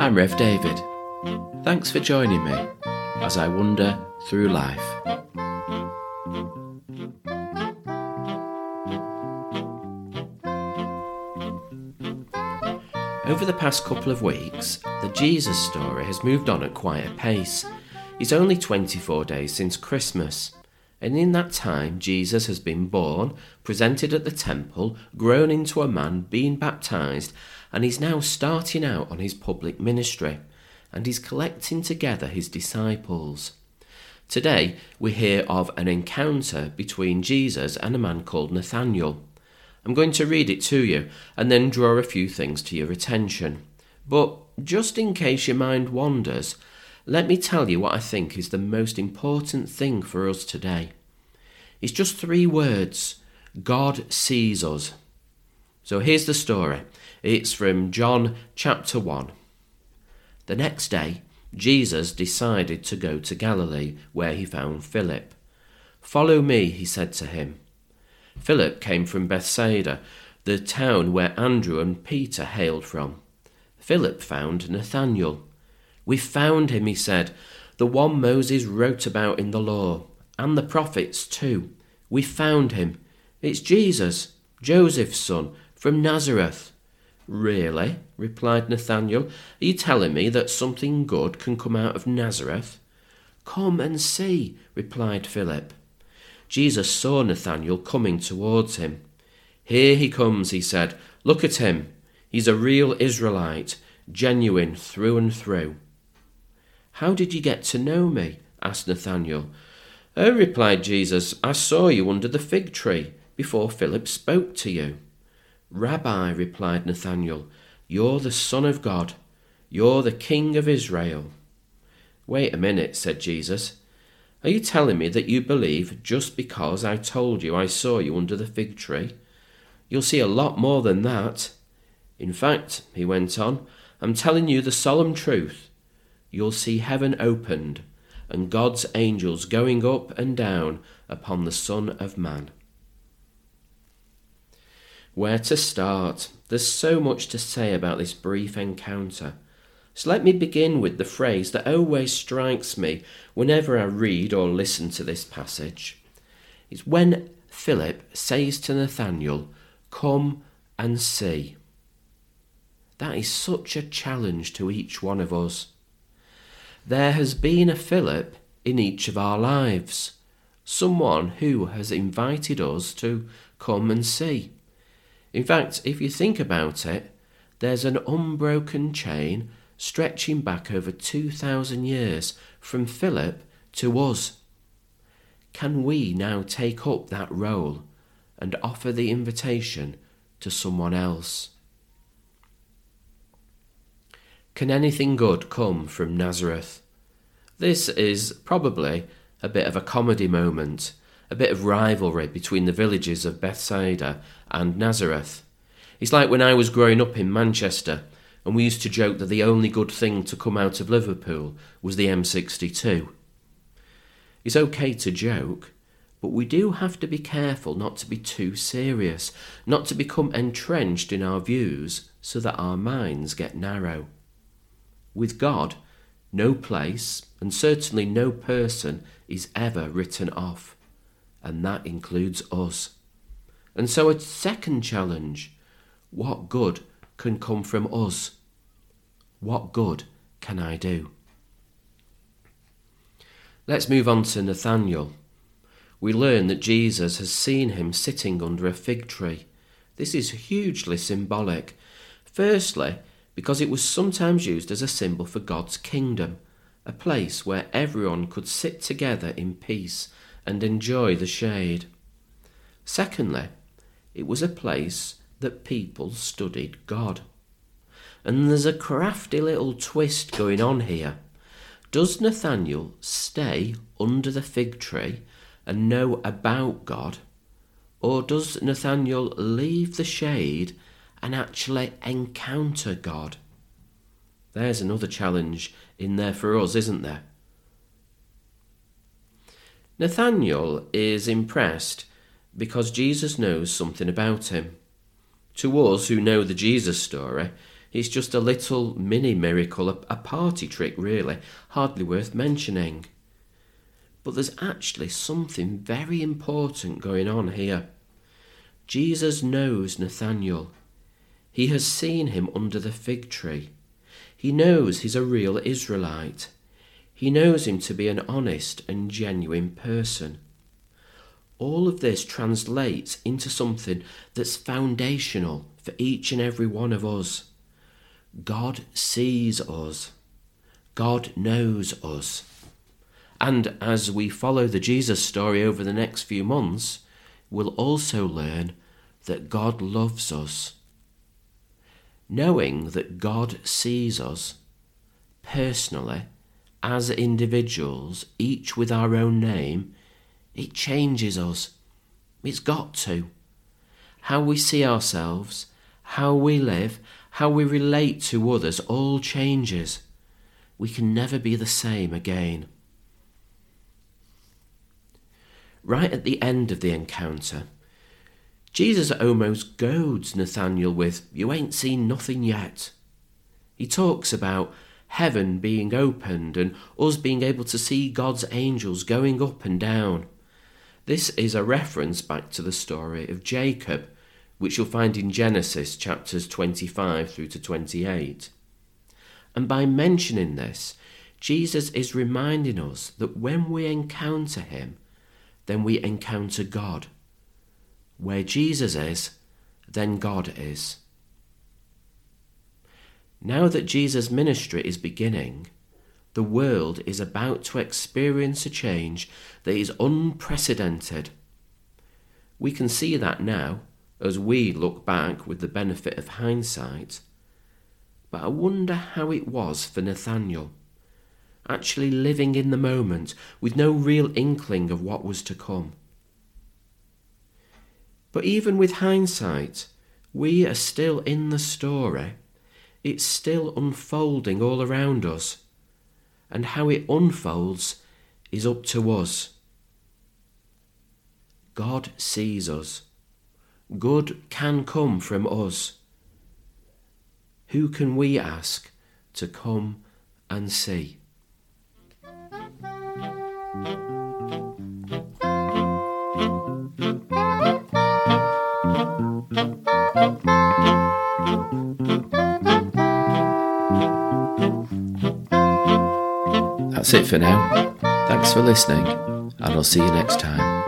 I'm Rev David. Thanks for joining me as I wander through life. Over the past couple of weeks, the Jesus story has moved on at quite a pace. It's only 24 days since Christmas, and in that time, Jesus has been born, presented at the temple, grown into a man, been baptized, and he's now starting out on his public ministry, and he's collecting together his disciples. Today, we hear of an encounter between Jesus and a man called Nathanael. I'm going to read it to you and then draw a few things to your attention. But just in case your mind wanders, let me tell you what I think is the most important thing for us today. It's just three words God sees us. So here's the story it's from John chapter 1. The next day, Jesus decided to go to Galilee, where he found Philip. Follow me, he said to him. Philip came from Bethsaida, the town where Andrew and Peter hailed from. Philip found Nathanael. We found him, he said, the one Moses wrote about in the law, and the prophets too. We found him. It's Jesus, Joseph's son, from Nazareth. Really? replied Nathanael. Are you telling me that something good can come out of Nazareth? Come and see, replied Philip. Jesus saw Nathanael coming towards him. Here he comes, he said. Look at him. He's a real Israelite, genuine through and through. How did you get to know me? asked Nathanael. Oh, replied Jesus, I saw you under the fig tree before Philip spoke to you. Rabbi, replied Nathanael, you're the Son of God. You're the King of Israel. Wait a minute, said Jesus. Are you telling me that you believe just because I told you I saw you under the fig tree? You'll see a lot more than that. In fact, he went on, I'm telling you the solemn truth. You'll see heaven opened and God's angels going up and down upon the Son of Man. Where to start? There's so much to say about this brief encounter. So let me begin with the phrase that always strikes me whenever I read or listen to this passage. It's when Philip says to Nathanael, Come and see. That is such a challenge to each one of us there has been a Philip in each of our lives, someone who has invited us to come and see. In fact, if you think about it, there's an unbroken chain stretching back over 2,000 years from Philip to us. Can we now take up that role and offer the invitation to someone else? Can anything good come from Nazareth? This is probably a bit of a comedy moment, a bit of rivalry between the villages of Bethsaida and Nazareth. It's like when I was growing up in Manchester and we used to joke that the only good thing to come out of Liverpool was the M62. It's okay to joke, but we do have to be careful not to be too serious, not to become entrenched in our views so that our minds get narrow. With God, no place, and certainly no person, is ever written off, and that includes us. And so, a second challenge what good can come from us? What good can I do? Let's move on to Nathanael. We learn that Jesus has seen him sitting under a fig tree. This is hugely symbolic. Firstly, because it was sometimes used as a symbol for God's kingdom, a place where everyone could sit together in peace and enjoy the shade. Secondly, it was a place that people studied God. And there's a crafty little twist going on here. Does Nathanael stay under the fig tree and know about God? Or does Nathanael leave the shade and actually encounter God. There's another challenge in there for us, isn't there? Nathanael is impressed because Jesus knows something about him. To us who know the Jesus story, It's just a little mini miracle, a, party trick, really, hardly worth mentioning. But there's actually something very important going on here. Jesus knows Nathanael. He has seen him under the fig tree. He knows he's a real Israelite. He knows him to be an honest and genuine person. All of this translates into something that's foundational for each and every one of us. God sees us. God knows us. And as we follow the Jesus story over the next few months, we'll also learn that God loves us. Knowing that God sees us personally as individuals, each with our own name, it changes us. It's got to. How we see ourselves, how we live, how we relate to others all changes. We can never be the same again. Right at the end of the encounter, Jesus almost goads Nathanael with, You ain't seen nothing yet. He talks about heaven being opened and us being able to see God's angels going up and down. This is a reference back to the story of Jacob, which you'll find in Genesis chapters 25 through to 28. And by mentioning this, Jesus is reminding us that when we encounter him, then we encounter God. Where Jesus is, then God is. Now that Jesus' ministry is beginning, the world is about to experience a change that is unprecedented. We can see that now as we look back with the benefit of hindsight. But I wonder how it was for Nathanael, actually living in the moment with no real inkling of what was to come. But even with hindsight, we are still in the story it's still unfolding all around us. And how it unfolds is up to us. God sees us. Good can come from us. Who can we ask to come and see? That's it for now. Thanks for listening, and I'll see you next time.